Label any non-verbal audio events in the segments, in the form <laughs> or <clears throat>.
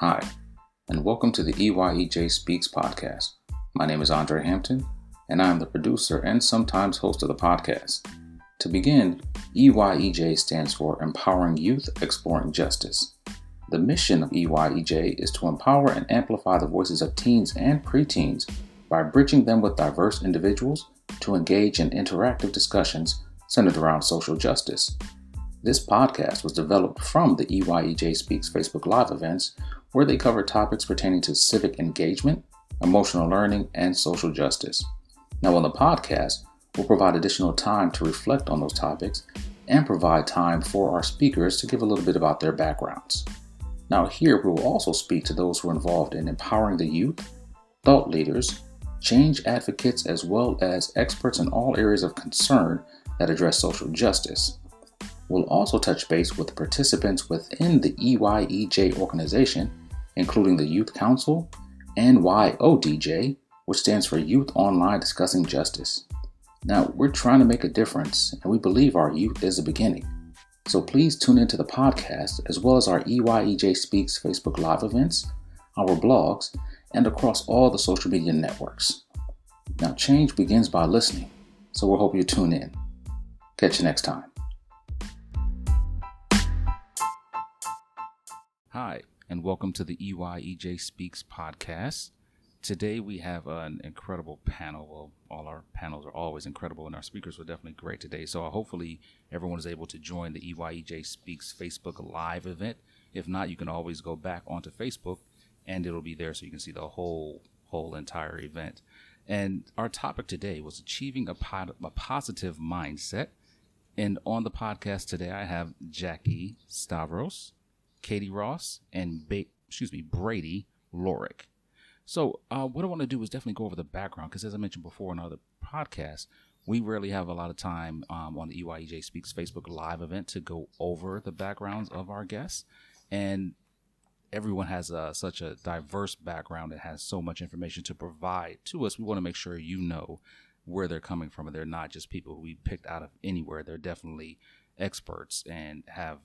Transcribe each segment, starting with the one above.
Hi, and welcome to the EYEJ Speaks podcast. My name is Andre Hampton, and I am the producer and sometimes host of the podcast. To begin, EYEJ stands for Empowering Youth Exploring Justice. The mission of EYEJ is to empower and amplify the voices of teens and preteens by bridging them with diverse individuals to engage in interactive discussions centered around social justice. This podcast was developed from the EYEJ Speaks Facebook Live events, where they cover topics pertaining to civic engagement, emotional learning, and social justice. Now, on the podcast, we'll provide additional time to reflect on those topics and provide time for our speakers to give a little bit about their backgrounds. Now, here we will also speak to those who are involved in empowering the youth, thought leaders, change advocates, as well as experts in all areas of concern that address social justice. We'll also touch base with participants within the EYEJ organization, including the Youth Council and YODJ, which stands for Youth Online Discussing Justice. Now, we're trying to make a difference, and we believe our youth is the beginning. So please tune into the podcast as well as our EYEJ Speaks Facebook Live events, our blogs, and across all the social media networks. Now, change begins by listening, so we hope you tune in. Catch you next time. Hi, and welcome to the EYEJ Speaks podcast. Today we have an incredible panel. Well, all our panels are always incredible, and our speakers were definitely great today. So uh, hopefully everyone is able to join the EYEJ Speaks Facebook Live event. If not, you can always go back onto Facebook, and it'll be there so you can see the whole whole entire event. And our topic today was achieving a, po- a positive mindset. And on the podcast today, I have Jackie Stavros. Katie Ross, and ba- excuse me, Brady Lorek. So, uh, what I want to do is definitely go over the background because, as I mentioned before in other podcasts, we rarely have a lot of time um, on the EYEJ Speaks Facebook Live event to go over the backgrounds of our guests. And everyone has a, such a diverse background and has so much information to provide to us. We want to make sure you know where they're coming from and they're not just people we picked out of anywhere. They're definitely experts and have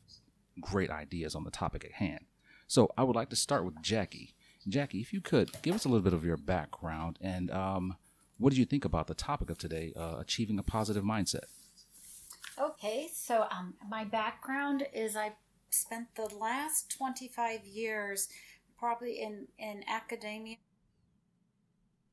great ideas on the topic at hand. So I would like to start with Jackie. Jackie, if you could give us a little bit of your background and um, what did you think about the topic of today, uh, achieving a positive mindset? Okay, so um, my background is I spent the last 25 years probably in, in academia,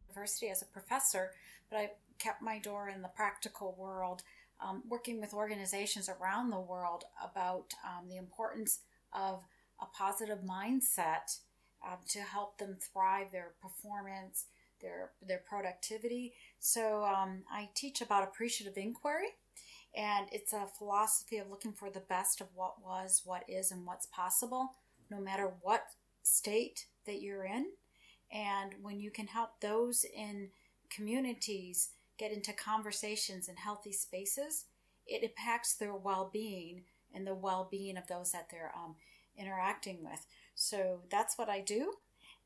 university as a professor, but I kept my door in the practical world um, working with organizations around the world about um, the importance of a positive mindset uh, to help them thrive their performance, their their productivity. So um, I teach about appreciative inquiry, and it's a philosophy of looking for the best of what was, what is, and what's possible, no matter what state that you're in. And when you can help those in communities get into conversations in healthy spaces, it impacts their well being and the well being of those that they're um, interacting with. So that's what I do.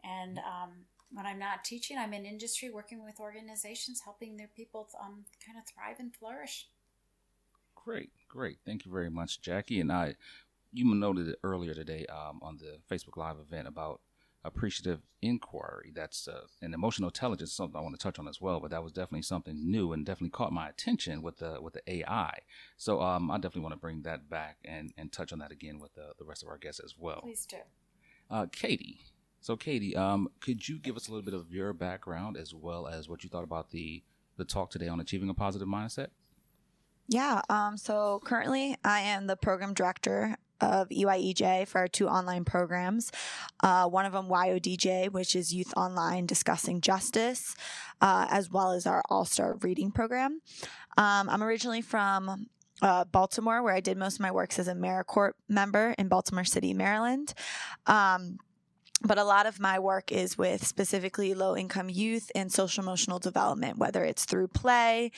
And um, when I'm not teaching, I'm in industry working with organizations, helping their people um, kind of thrive and flourish. Great, great. Thank you very much, Jackie. And I, you noted it earlier today um, on the Facebook Live event about appreciative inquiry. That's uh, an emotional intelligence, something I want to touch on as well. But that was definitely something new and definitely caught my attention with the with the AI. So um, I definitely want to bring that back and, and touch on that again with the, the rest of our guests as well. Please do. Uh, Katie. So Katie, um, could you give us a little bit of your background as well as what you thought about the the talk today on achieving a positive mindset? Yeah. Um, so currently, I am the program director of EYEJ for our two online programs. Uh, one of them, YODJ, which is Youth Online Discussing Justice, uh, as well as our All Star Reading program. Um, I'm originally from uh, Baltimore, where I did most of my works as a AmeriCorps member in Baltimore City, Maryland. Um, but a lot of my work is with specifically low income youth and social emotional development, whether it's through play,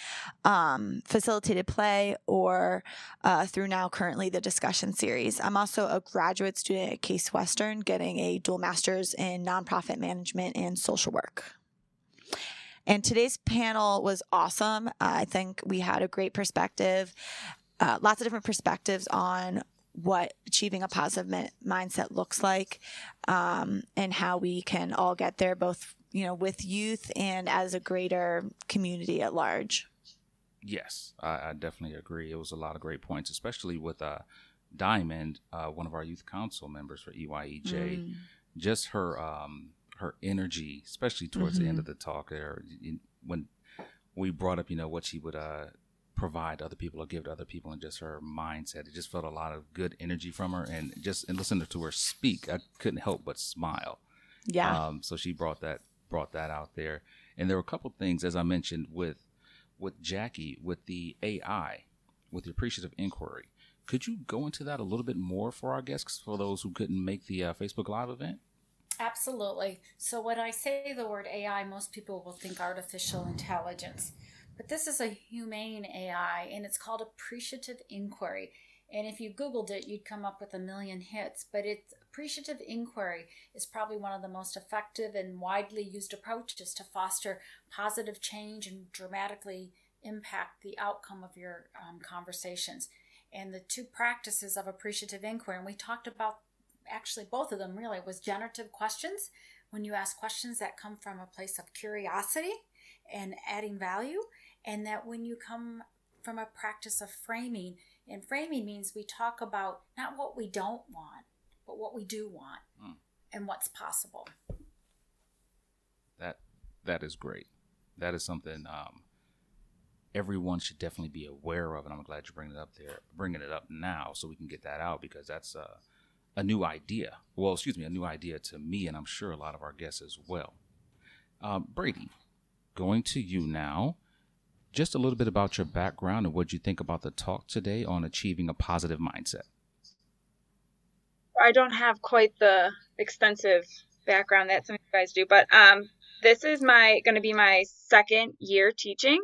um, facilitated play, or uh, through now currently the discussion series. I'm also a graduate student at Case Western, getting a dual master's in nonprofit management and social work. And today's panel was awesome. I think we had a great perspective, uh, lots of different perspectives on what achieving a positive mi- mindset looks like um, and how we can all get there, both you know with youth and as a greater community at large. Yes, I, I definitely agree. It was a lot of great points, especially with uh, Diamond, uh, one of our youth council members for EYEJ. Mm. Just her um, her energy, especially towards mm-hmm. the end mm-hmm. of the talk, there when we brought up, you know, what she would uh, provide to other people or give to other people, and just her mindset. It just felt a lot of good energy from her, and just and listening to her speak, I couldn't help but smile. Yeah. Um, so she brought that brought that out there, and there were a couple things, as I mentioned, with with Jackie, with the AI, with the appreciative inquiry. Could you go into that a little bit more for our guests, for those who couldn't make the uh, Facebook Live event? Absolutely. So, when I say the word AI, most people will think artificial intelligence. But this is a humane AI and it's called appreciative inquiry. And if you Googled it, you'd come up with a million hits. But it's appreciative inquiry is probably one of the most effective and widely used approaches to foster positive change and dramatically impact the outcome of your um, conversations. And the two practices of appreciative inquiry, and we talked about actually both of them really, was generative questions. When you ask questions that come from a place of curiosity and adding value, and that when you come from a practice of framing, and framing means we talk about not what we don't want, but what we do want mm. and what's possible. That that is great. That is something um, everyone should definitely be aware of, and I'm glad you're bringing it up there, bringing it up now, so we can get that out because that's uh, a new idea. Well, excuse me, a new idea to me, and I'm sure a lot of our guests as well. Um, Brady, going to you now just a little bit about your background and what you think about the talk today on achieving a positive mindset. I don't have quite the extensive background that some of you guys do, but um, this is my going to be my second year teaching.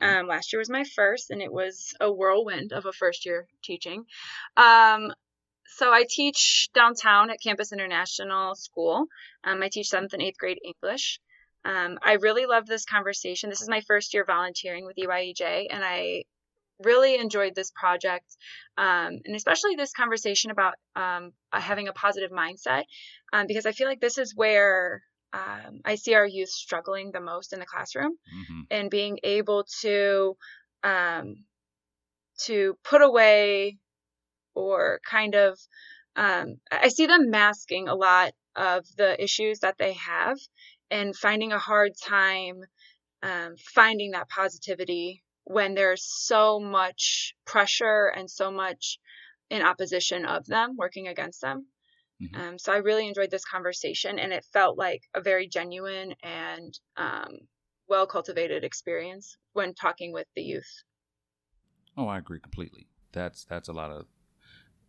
Um, last year was my first, and it was a whirlwind of a first year teaching. Um, so I teach downtown at Campus International School. Um, I teach seventh and eighth grade English. Um, I really loved this conversation. This is my first year volunteering with EYEJ, and I really enjoyed this project, um, and especially this conversation about um, uh, having a positive mindset, um, because I feel like this is where um, I see our youth struggling the most in the classroom, mm-hmm. and being able to um, to put away or kind of I see them masking a lot of the issues that they have and finding a hard time um, finding that positivity when there's so much pressure and so much in opposition of them working against them. Mm-hmm. Um, so I really enjoyed this conversation, and it felt like a very genuine and um, well cultivated experience when talking with the youth. Oh, I agree completely. That's that's a lot of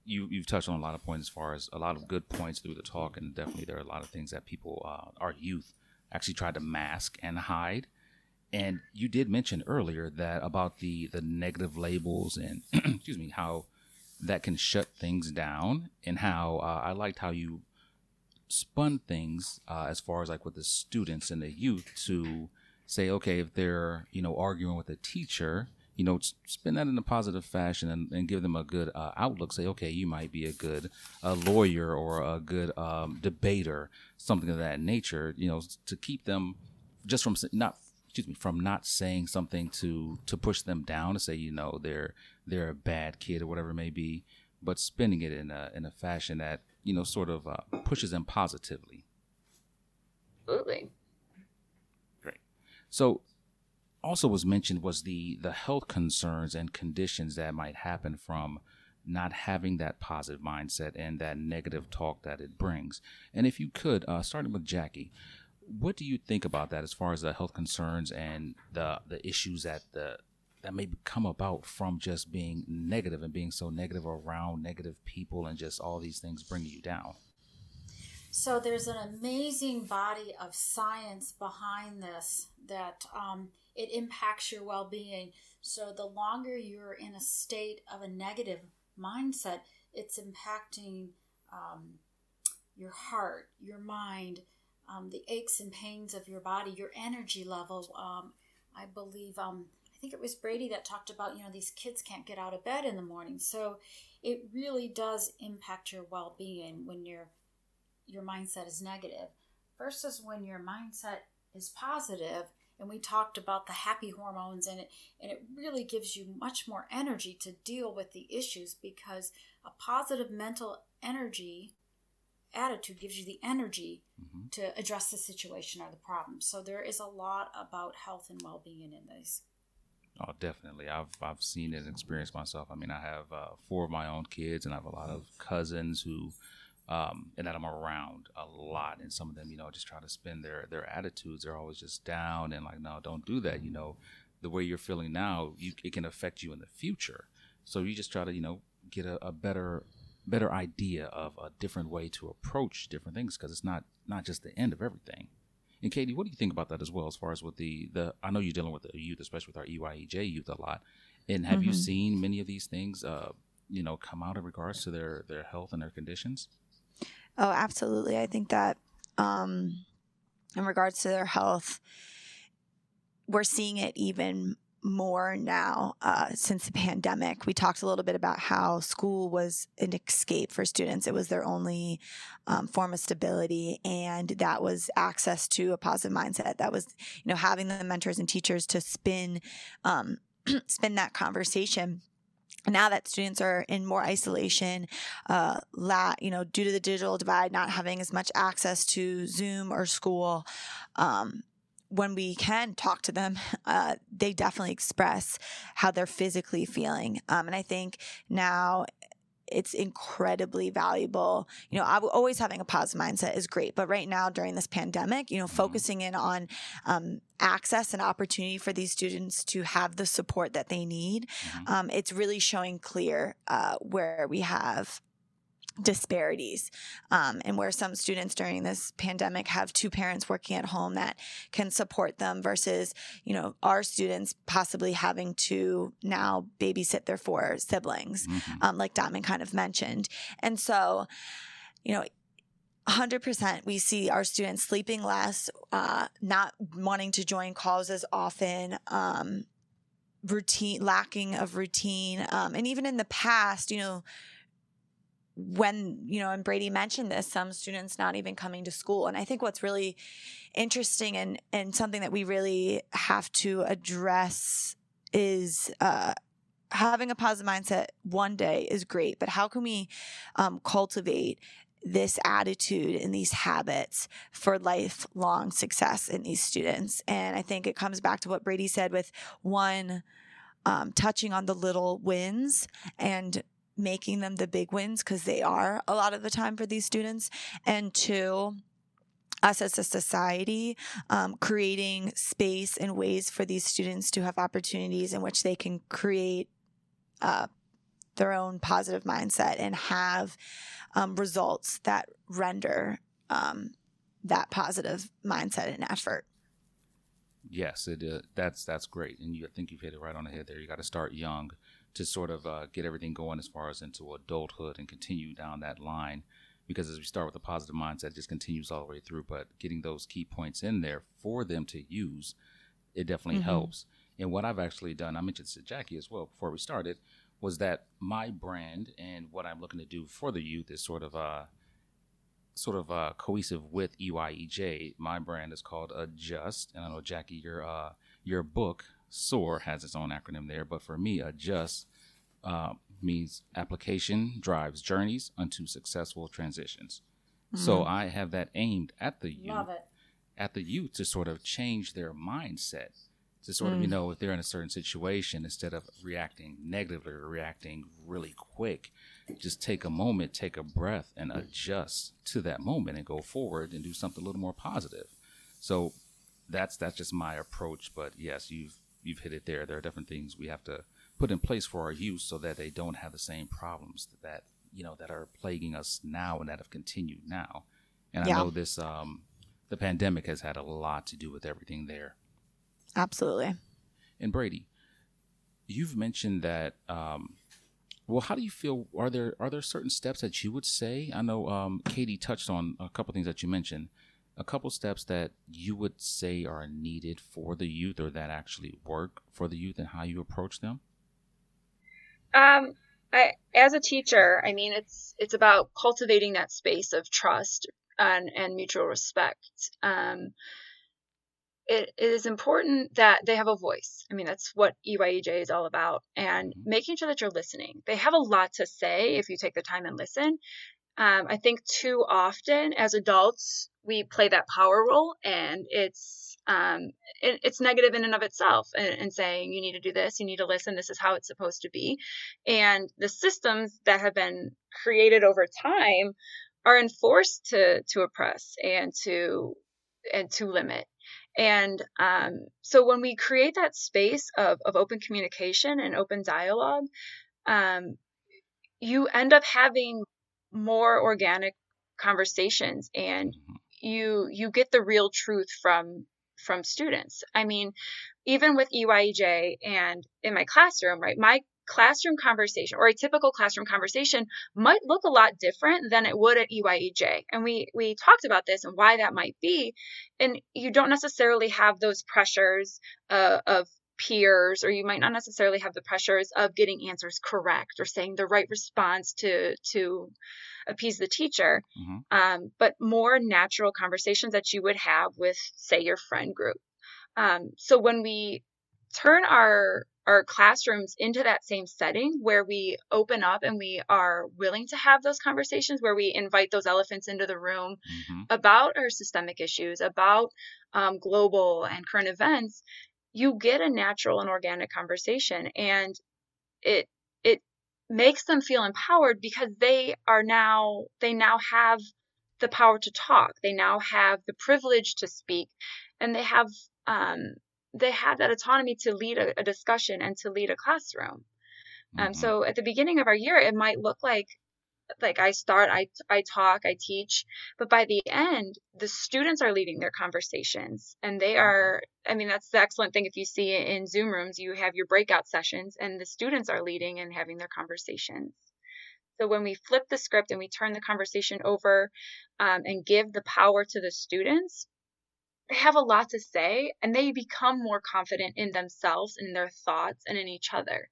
you you've touched on a lot of points as far as a lot of good points through the talk, and definitely there are a lot of things that people, uh, our youth, actually tried to mask and hide. And you did mention earlier that about the the negative labels and <clears throat> excuse me how that can shut things down and how uh, I liked how you spun things uh, as far as like with the students and the youth to say okay if they're you know arguing with a teacher you know, spin that in a positive fashion and, and give them a good uh, outlook. Say, okay, you might be a good uh, lawyer or a good um, debater, something of that nature. You know, to keep them just from not excuse me from not saying something to to push them down to say you know they're they're a bad kid or whatever it may be, but spinning it in a in a fashion that you know sort of uh, pushes them positively. Absolutely. Great. So also was mentioned was the the health concerns and conditions that might happen from not having that positive mindset and that negative talk that it brings. And if you could, uh, starting with Jackie, what do you think about that as far as the health concerns and the the issues that the that may come about from just being negative and being so negative around negative people and just all these things bringing you down? So there's an amazing body of science behind this that um, it impacts your well being. So the longer you're in a state of a negative mindset, it's impacting um, your heart, your mind, um, the aches and pains of your body, your energy level. Um, I believe, um, I think it was Brady that talked about, you know, these kids can't get out of bed in the morning. So it really does impact your well-being when your your mindset is negative versus when your mindset is positive and we talked about the happy hormones and it and it really gives you much more energy to deal with the issues because a positive mental energy attitude gives you the energy mm-hmm. to address the situation or the problem so there is a lot about health and well-being in these Oh, definitely. I've I've seen it and experienced myself. I mean, I have uh, four of my own kids, and I have a lot of cousins who um, and that I'm around a lot. And some of them, you know, just try to spin their their attitudes. They're always just down and like, no, don't do that. You know, the way you're feeling now, you, it can affect you in the future. So you just try to, you know, get a, a better better idea of a different way to approach different things because it's not not just the end of everything. And Katie, what do you think about that as well? As far as with the the, I know you're dealing with the youth, especially with our EYEJ youth a lot. And have mm-hmm. you seen many of these things, uh, you know, come out in regards to their their health and their conditions? Oh, absolutely. I think that um, in regards to their health, we're seeing it even more now uh, since the pandemic. We talked a little bit about how school was an escape for students. It was their only um, form of stability, and that was access to a positive mindset. That was, you know, having the mentors and teachers to spin, um, <clears throat> spin that conversation now that students are in more isolation, uh, la- you know, due to the digital divide, not having as much access to Zoom or school, um, when we can talk to them, <laughs> uh, they definitely express how they're physically feeling. Um, and I think now it's incredibly valuable. You know, always having a positive mindset is great, but right now during this pandemic, you know, mm-hmm. focusing in on um, access and opportunity for these students to have the support that they need, mm-hmm. um, it's really showing clear uh, where we have disparities um, and where some students during this pandemic have two parents working at home that can support them versus you know our students possibly having to now babysit their four siblings mm-hmm. um, like Diamond kind of mentioned and so you know 100% we see our students sleeping less uh, not wanting to join calls as often um, routine lacking of routine um, and even in the past you know when you know and brady mentioned this some students not even coming to school. And i think what's really interesting and and something that we really have to address is uh having a positive mindset one day is great but how can we um, cultivate this attitude and these habits for lifelong success in these students? And i think it comes back to what brady said with one um, touching on the little wins and making them the big wins because they are a lot of the time for these students. And two, us as a society, um, creating space and ways for these students to have opportunities in which they can create uh, their own positive mindset and have um, results that render um, that positive mindset and effort. Yes, it uh, that's that's great, and you, I think you've hit it right on the head there. You got to start young to sort of uh, get everything going as far as into adulthood and continue down that line. Because as we start with a positive mindset, it just continues all the way through. But getting those key points in there for them to use, it definitely mm-hmm. helps. And what I've actually done, I mentioned to Jackie as well before we started, was that my brand and what I'm looking to do for the youth is sort of uh, sort of uh, cohesive with EYEJ. My brand is called Adjust, and I know Jackie, your uh, your book SOAR has its own acronym there, but for me, adjust uh, means application drives journeys unto successful transitions. Mm-hmm. So I have that aimed at the youth, at the youth to sort of change their mindset, to sort mm. of you mm. know if they're in a certain situation, instead of reacting negatively or reacting really quick, just take a moment, take a breath, and adjust to that moment and go forward and do something a little more positive. So that's that's just my approach. But yes, you've you've hit it there. There are different things we have to put in place for our youth so that they don't have the same problems that you know that are plaguing us now and that have continued now. And yeah. I know this um, the pandemic has had a lot to do with everything there. Absolutely. And Brady, you've mentioned that. Um, well, how do you feel? Are there are there certain steps that you would say? I know um, Katie touched on a couple things that you mentioned a couple steps that you would say are needed for the youth or that actually work for the youth and how you approach them? Um, I, as a teacher, I mean, it's it's about cultivating that space of trust and, and mutual respect. Um, it, it is important that they have a voice. I mean, that's what EYEJ is all about, and mm-hmm. making sure that you're listening. They have a lot to say if you take the time and listen. Um, I think too often as adults we play that power role, and it's um, it, it's negative in and of itself, and, saying you need to do this, you need to listen, this is how it's supposed to be, and the systems that have been created over time are enforced to to oppress and to and to limit and um, so when we create that space of, of open communication and open dialogue, um, you end up having more organic conversations and mm-hmm. You you get the real truth from from students. I mean, even with EYEJ and in my classroom, right? My classroom conversation or a typical classroom conversation might look a lot different than it would at EYEJ. And we we talked about this and why that might be. And you don't necessarily have those pressures uh, of peers or you might not necessarily have the pressures of getting answers correct or saying the right response to to appease the teacher mm-hmm. um, but more natural conversations that you would have with say your friend group um, so when we turn our our classrooms into that same setting where we open up and we are willing to have those conversations where we invite those elephants into the room mm-hmm. about our systemic issues about um, global and current events you get a natural and organic conversation and it it makes them feel empowered because they are now they now have the power to talk they now have the privilege to speak and they have um, they have that autonomy to lead a, a discussion and to lead a classroom. Um, mm-hmm. So at the beginning of our year, it might look like like I start, I I talk, I teach, but by the end, the students are leading their conversations, and they mm-hmm. are. I mean, that's the excellent thing. If you see in Zoom rooms, you have your breakout sessions, and the students are leading and having their conversations. So when we flip the script and we turn the conversation over um, and give the power to the students, they have a lot to say and they become more confident in themselves and in their thoughts and in each other.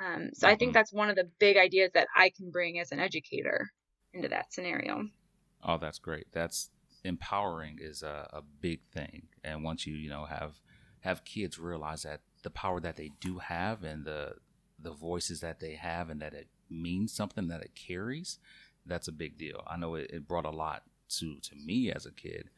Um, so I think mm-hmm. that's one of the big ideas that I can bring as an educator into that scenario. Oh, that's great. That's empowering is a, a big thing. And once you, you know, have have kids realize that the power that they do have and the the voices that they have and that it means something that it carries, that's a big deal. I know it, it brought a lot to to me as a kid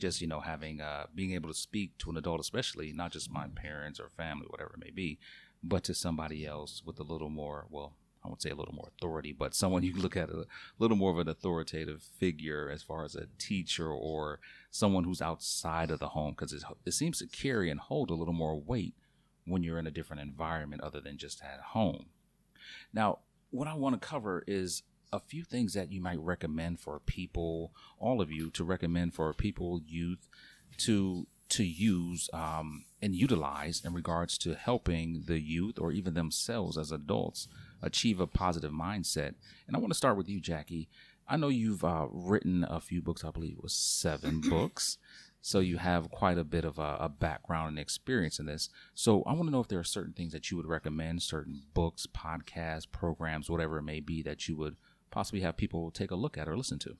just you know having uh, being able to speak to an adult, especially not just my parents or family, whatever it may be, but to somebody else with a little more well. I would say a little more authority, but someone you look at a little more of an authoritative figure as far as a teacher or someone who's outside of the home, because it, it seems to carry and hold a little more weight when you're in a different environment other than just at home. Now, what I want to cover is a few things that you might recommend for people, all of you, to recommend for people, youth, to to use um, and utilize in regards to helping the youth or even themselves as adults achieve a positive mindset. And I want to start with you, Jackie. I know you've uh, written a few books. I believe it was seven <clears throat> books. So you have quite a bit of a, a, background and experience in this. So I want to know if there are certain things that you would recommend, certain books, podcasts, programs, whatever it may be that you would possibly have people take a look at or listen to.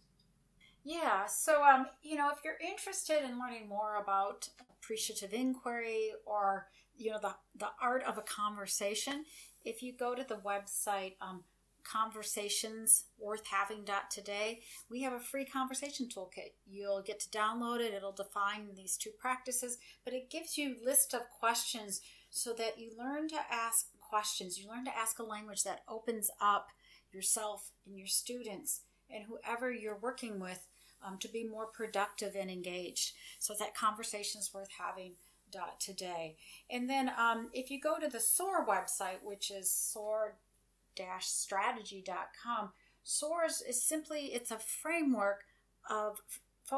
Yeah, so um, you know, if you're interested in learning more about appreciative inquiry or you know the the art of a conversation, if you go to the website um, conversationsworthhaving.today, we have a free conversation toolkit. You'll get to download it. It'll define these two practices, but it gives you list of questions so that you learn to ask questions. You learn to ask a language that opens up yourself and your students and whoever you're working with um, to be more productive and engaged. So that conversation is worth having today. And then um, if you go to the SOAR website, which is soar-strategy.com, SOAR is simply, it's a framework of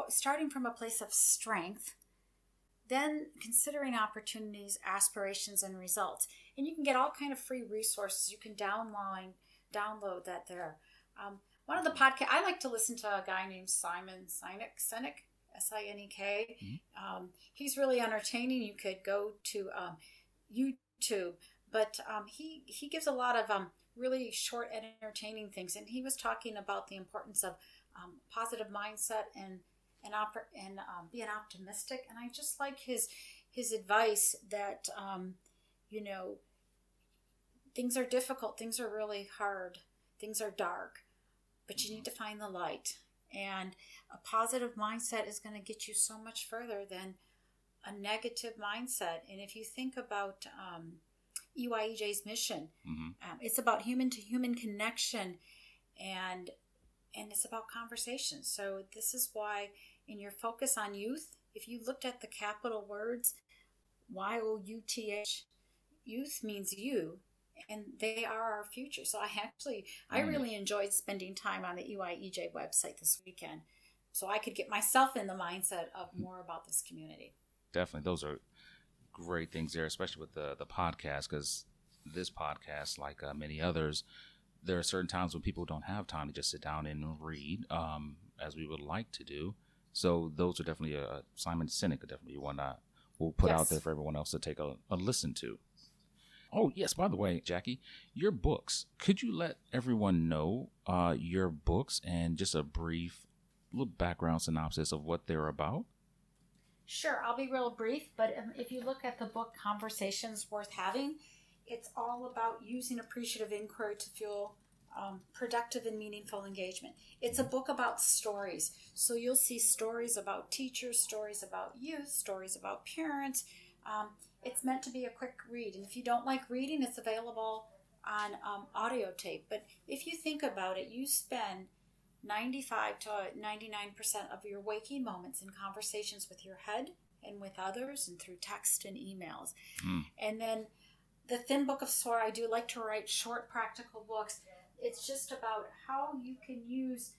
starting from a place of strength, then considering opportunities, aspirations, and results. And you can get all kind of free resources. You can download download that there. Um, one of the podcast I like to listen to a guy named Simon Sinek. Sinek. S I N E K. Um, he's really entertaining. You could go to um, YouTube, but um, he he gives a lot of um, really short and entertaining things. And he was talking about the importance of um, positive mindset and and oper- and um, being optimistic. And I just like his his advice that um, you know things are difficult, things are really hard, things are dark, but you need to find the light. And a positive mindset is going to get you so much further than a negative mindset. And if you think about um, EYEJ's mission, Mm-hmm. um, it's about human to human connection, and and it's about conversation. So this is why, in your focus on youth, if you looked at the capital words, Y O U T H, youth means you, and they are our future. So I actually, I Mm. really enjoyed spending time on the EYEJ website this weekend, so I could get myself in the mindset of more about this community. Definitely, those are great things there, especially with the the podcast. Because this podcast, like uh, many others, there are certain times when people don't have time to just sit down and read, um, as we would like to do. So those are definitely a Simon Sinek, definitely one that we'll put out there for everyone else to take a, a listen to. Oh yes, by the way, Jackie, your books. Could you let everyone know uh, your books and just a brief little background synopsis of what they're about? Sure, I'll be real brief, but um, if you look at the book Conversations Worth Having, it's all about using appreciative inquiry to fuel um, productive and meaningful engagement. It's a book about stories. So you'll see stories about teachers, stories about youth, stories about parents. Um, it's meant to be a quick read. And if you don't like reading, it's available on um, audio tape. But if you think about it, you spend 95 to 99% of your waking moments in conversations with your head and with others and through text and emails. Mm. And then the Thin Book of Soar, I do like to write short, practical books. It's just about how you can use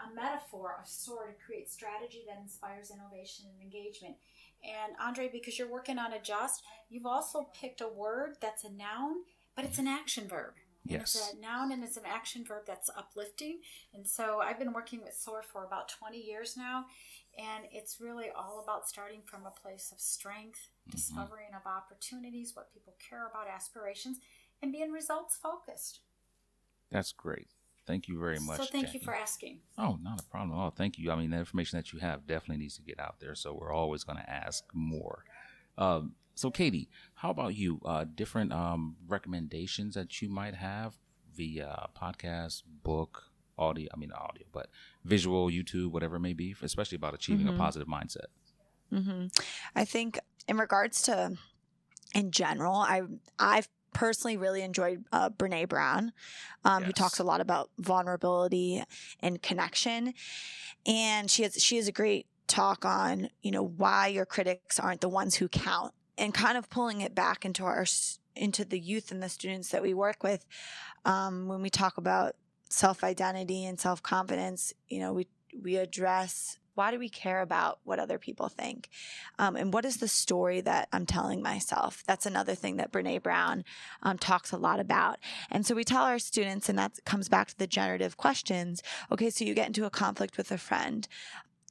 a metaphor of SOAR to create strategy that inspires innovation and engagement. And Andre, because you're working on Adjust, you've also picked a word that's a noun, but it's an action verb. And Yes. It's a noun and it's an action verb that's uplifting. And so I've been working with SOAR for about 20 years now. And it's really all about starting from a place of strength, mm-hmm. discovering of opportunities, what people care about, aspirations, and being results focused. That's great. Thank you very much. So thank you for asking. Oh, not a problem at all. Thank you. I mean, the information that you have definitely needs to get out there. So we're always going to ask more. Um, so, Katie, how about you? Uh, different um, recommendations that you might have via podcast, book, audio. I mean, audio, but visual, YouTube, whatever it may be, especially about achieving Mhm. a positive mindset. hmm I think in regards to in general, I I've personally really enjoyed uh, Brene Brown, um, who talks a lot about vulnerability and connection, and she has she has a great talk on you know why your critics aren't the ones who count, and kind of pulling it back into our into the youth and the students that we work with um, when we talk about self identity and self confidence. You know, we we address why do we care about what other people think? Um, and what is the story that i'm telling myself? That's another thing that brene brown um, talks a lot about. And so we tell our students and that comes back to the generative questions okay so you get into a conflict with a friend.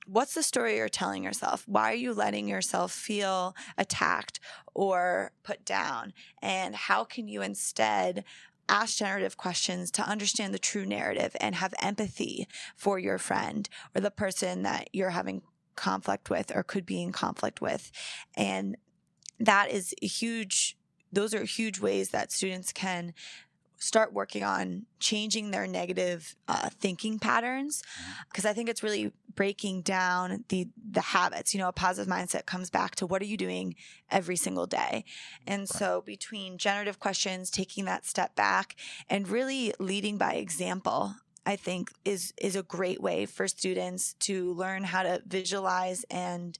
What's the story you're telling yourself? Why are you letting yourself feel attacked or put down? And how can you instead ask generative questions to understand the true narrative and have empathy for your friend or the person that you're having conflict with or could be in conflict with. And that is a huge, those are huge ways that students can start working on changing their negative uh, thinking patterns because i think it's really breaking down the the habits. You know a positive mindset comes back to what are you doing every single day? And so between generative questions taking that step back and really leading by example I think is is a great way for students to learn how to visualize and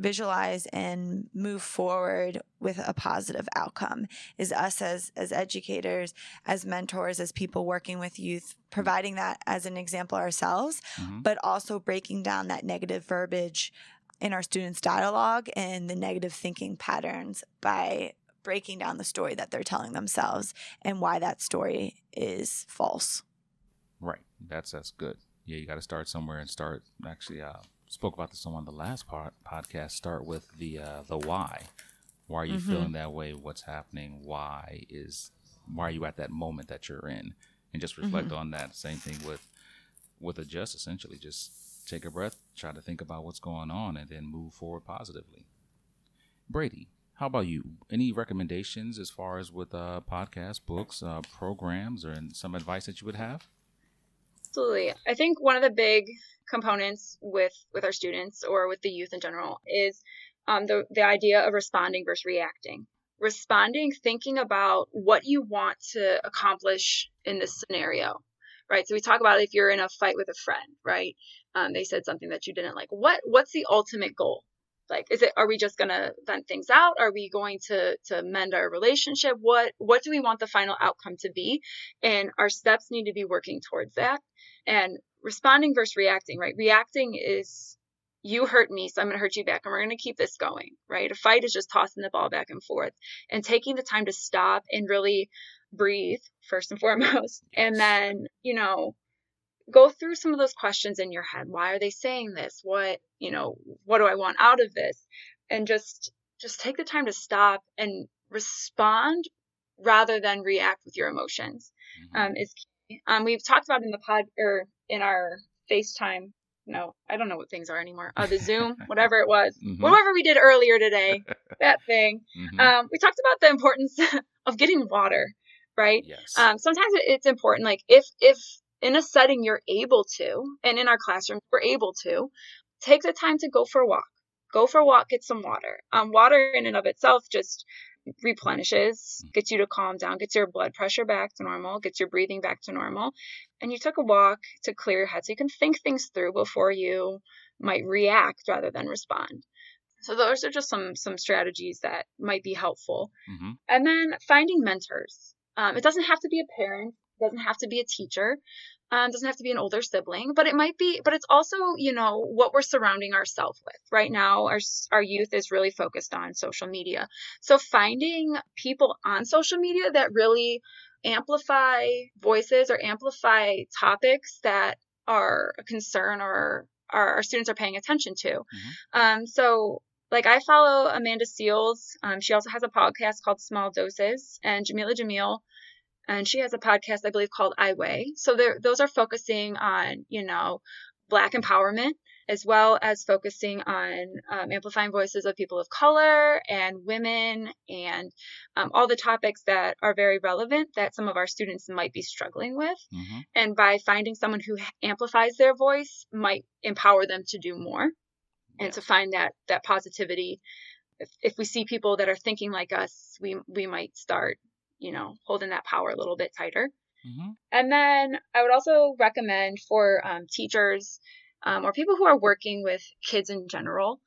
visualize and move forward with a positive outcome is us as as educators as mentors as people working with youth providing that as an example ourselves Mhm. but also breaking down that negative verbiage in our students dialogue and the negative thinking patterns by breaking down the story that they're telling themselves and why that story is false Right. That's that's good. Yeah, you got to start somewhere and start actually uh, spoke about this on the last part podcast. Start with the uh, the why. Why are you Mm-hmm. feeling that way? What's happening? Why is why are you at that moment that you're in? And just reflect Mm-hmm. on that. Same thing with with adjust. Essentially, just take a breath, try to think about what's going on, and then move forward positively. Brady, how about you? Any recommendations as far as with uh, podcasts, books, uh, programs, or some advice that you would have? Absolutely. I think one of the big components with with our students or with the youth in general is um, the the idea of responding versus reacting. Responding, thinking about what you want to accomplish in this scenario, right? So we talk about if you're in a fight with a friend, right? Um, they said something that you didn't like. What what's the ultimate goal? Like, is it are we just gonna vent things out? Are we going to to mend our relationship? What what do we want the final outcome to be? And our steps need to be working towards that and responding versus reacting, right? Reacting is you hurt me, so I'm going to hurt you back, and we're going to keep this going, right? A fight is just tossing the ball back and forth and taking the time to stop and really breathe, first and foremost, and then, you know, go through some of those questions in your head. Why are they saying this? What, you know, what do I want out of this? And just, just take the time to stop and respond rather than react with your emotions Mhm. um, is key. Um, we've talked about in the pod or in our FaceTime. No, I don't know what things are anymore. Uh, the Zoom, <laughs> whatever it was, Mhm. whatever we did earlier today, <laughs> that thing. Mhm. Um, we talked about the importance <laughs> of getting water, right? yes. Um, sometimes it's important, like if if in a setting you're able to, and in our classroom we're able to, take the time to go for a walk. Go for a walk, get some water. Um, water in and of itself just replenishes, gets you to calm down, gets your blood pressure back to normal, gets your breathing back to normal. And you took a walk to clear your head so you can think things through before you might react rather than respond. So those are just some some strategies that might be helpful. Mhm. And then finding mentors. Um, it doesn't have to be a parent, doesn't have to be a teacher, um, doesn't have to be an older sibling, but it might be. But it's also, you know, what we're surrounding ourselves with. Right now, our our youth is really focused on social media. So finding people on social media that really amplify voices or amplify topics that are a concern or our, our students are paying attention to. Um, so like I follow Amanda Seales. Um, she also has a podcast called Small Doses, and Jameela Jamil, and she has a podcast I believe called I Weigh. So those are focusing on you know Black empowerment as well as focusing on um, amplifying voices of people of color and women and um, all the topics that are very relevant that some of our students might be struggling with. Mhm. And by finding someone who amplifies their voice might empower them to do more and to find that that positivity if, if we see people that are thinking like us we we might start you know holding that power a little bit tighter Mhm. and then i would also recommend for um, teachers um, or people who are working with kids in general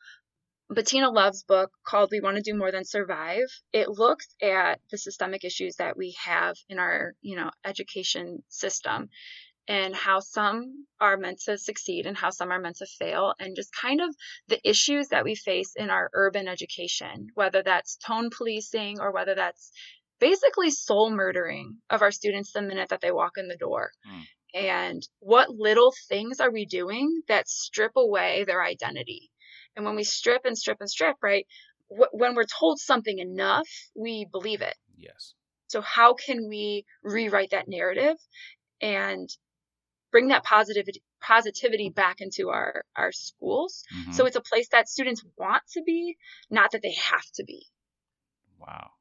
bettina love's book called we want to do more than survive it looks at the systemic issues that we have in our you know education system and how some are meant to succeed and how some are meant to fail, and just kind of the issues that we face in our urban education, whether that's tone policing or whether that's basically soul murdering of our students the minute that they walk in the door. Mm. And what little things are we doing that strip away their identity? And when we strip and strip and strip, right, wh- when we're told something enough, we believe it. Yes. So how can we rewrite that narrative and bring that positivity positivity back into our our schools Mhm. so it's a place that students want to be not that they have to be Wow.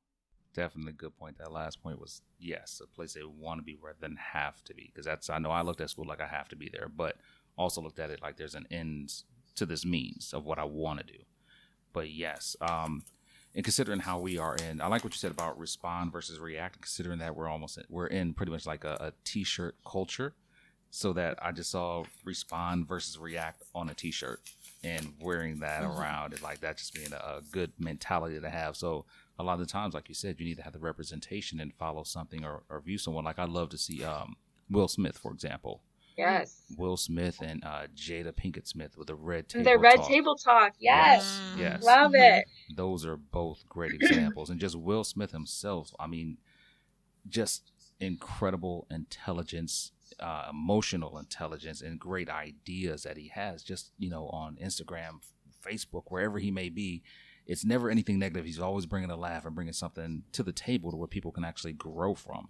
Definitely a good point. That last point was yes, a place they want to be rather than have to be. Because that's I know I looked at school like I have to be there, but also looked at it like there's an end to this means of what I want to do. But yes, um, and considering how we are in, I like what you said about respond versus react. Considering that we're almost we're in pretty much like a, a t-shirt culture, so that I just saw respond versus react on a t-shirt and wearing that Mhm. around and like that just being a, a good mentality to have. So a lot of the times, like you said, you need to have the representation and follow something or, or view someone. Like I love to see um, Will Smith, for example. yes Will Smith and uh, Jada Pinkett Smith with the red table. the red talk. table talk yes Mm. Yes. love it Those are both great <clears throat> examples. and just Will Smith himself, I mean, just incredible intelligence uh, emotional intelligence and great ideas that he has just you know on instagram facebook wherever he may be it's never anything negative he's always bringing a laugh and bringing something to the table to where people can actually grow from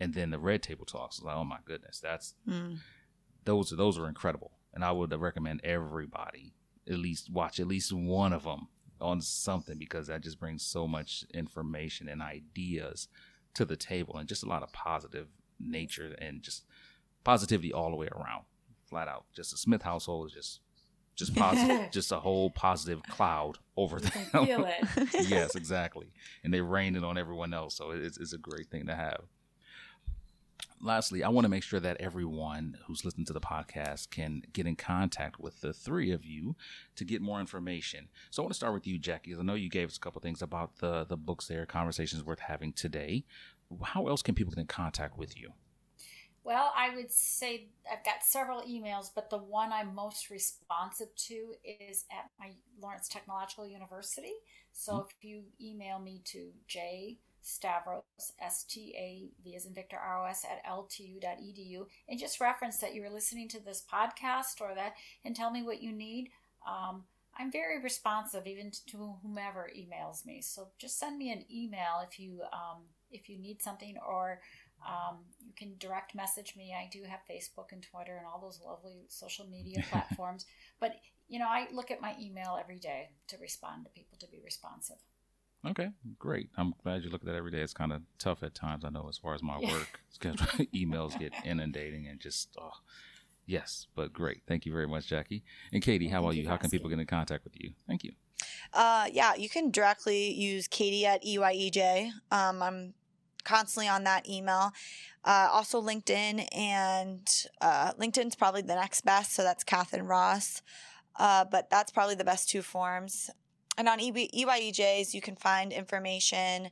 and then the red table talks like oh my goodness that's mm. those those are incredible and i would recommend everybody at least watch at least one of them on something because that just brings so much information and ideas to the table and just a lot of positive nature and just positivity all the way around, flat out. Just the Smith household is just just positive, <laughs> just a whole positive cloud over them. Feel it. <laughs> yes, exactly. And they rain it on everyone else, so it's, it's a great thing to have. Lastly, I want to make sure that everyone who's listening to the podcast can get in contact with the three of you to get more information. So I want to start with you, Jackie, because I know you gave us a couple things about the the books there, conversations worth having today. How else can people get in contact with you? Well, I would say I've got several emails, but the one I'm most responsive to is at my Lawrence Technological University. So mm-hmm. if you email me to J Stavros, S T A V as in Victor R O S at ltu.edu, and just reference that you were listening to this podcast or that, and tell me what you need. Um, I'm very responsive, even to whomever emails me. So just send me an email if you um, if you need something, or um, you can direct message me. I do have Facebook and Twitter and all those lovely social media <laughs> platforms. But, you know, I look at my email every day to respond to people, to be responsive. Okay, great. I'm glad you look at that every day. It's kind of tough at times, I know, as far as my yeah. work. <laughs> <laughs> emails get inundating and just, oh, yes, but great. Thank you very much, Jackie. And Katie, how about you? How can people get in contact with you? Thank you. Uh, yeah, you can directly use Katie at EYEJ. Um, I'm constantly on that email. Uh, also LinkedIn and uh, LinkedIn's probably the next best. So that's Catherine Ross. Uh, but that's probably the best two forms. And on EYEJs, you can find information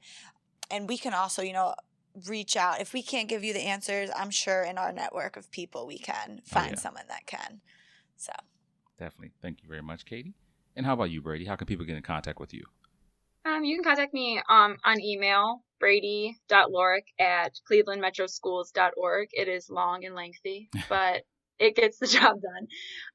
and we can also, you know, reach out. If we can't give you the answers, I'm sure in our network of people we can oh, find oh, yeah. someone that can. So definitely. Thank you very much, Katie. And how about you, Brady? How can people get in contact with you? Um, you can contact me um, on email, brady.lorek at clevelandmetroschools.org. It is long and lengthy, <laughs> but it gets the <laughs> job done.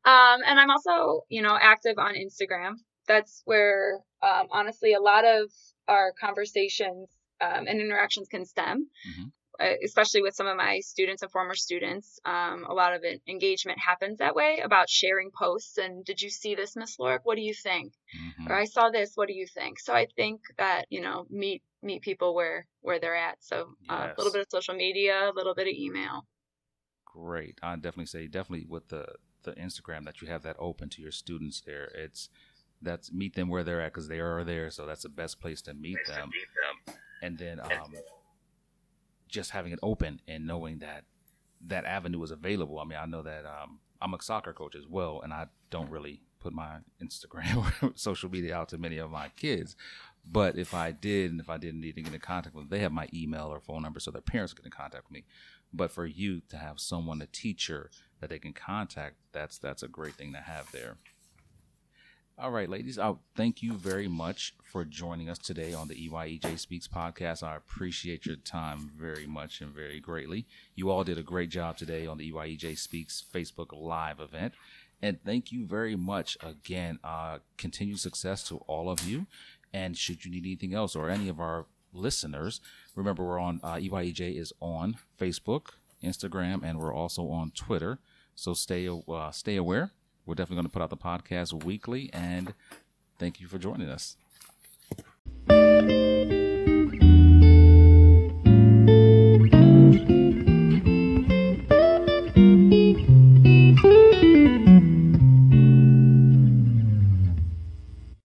Um, and I'm also, you know, active on Instagram. That's where, um, honestly, a lot of our conversations um, and interactions can stem. Mm-hmm. Uh, especially with some of my students and former students, um, a lot of it, engagement happens that way about sharing posts and did you see this, Miss Lorek? What do you think? Mm-hmm. Or I saw this. What do you think? So I think that you know meet meet people where where they're at. So uh, yes. a little bit of social media, a little bit of email. Great. I definitely say definitely with the the Instagram that you have that open to your students there. It's that's meet them where they're at because they are there. So that's the best place to meet them. And then um, just having it open and knowing that that avenue is available. I mean, I know that um, I'm a soccer coach as well, and I don't really put my Instagram <laughs> or social media out to many of my kids. But if I did, and if I didn't need to get in contact with them, they have my email or phone number, so their parents can contact me. But for you to have someone, a teacher that they can contact, that's that's a great thing to have there. All right, ladies, I thank you very much for joining us today on the EYEJ Speaks podcast. I appreciate your time very much and very greatly. You all did a great job today on the EYEJ Speaks Facebook Live event. And thank you very much again. Uh, continued success to all of you. And should you need anything else or any of our listeners, remember we're on uh, EYEJ is on Facebook, Instagram, and we're also on Twitter. So stay uh, stay aware we're definitely going to put out the podcast weekly. And thank you for joining us.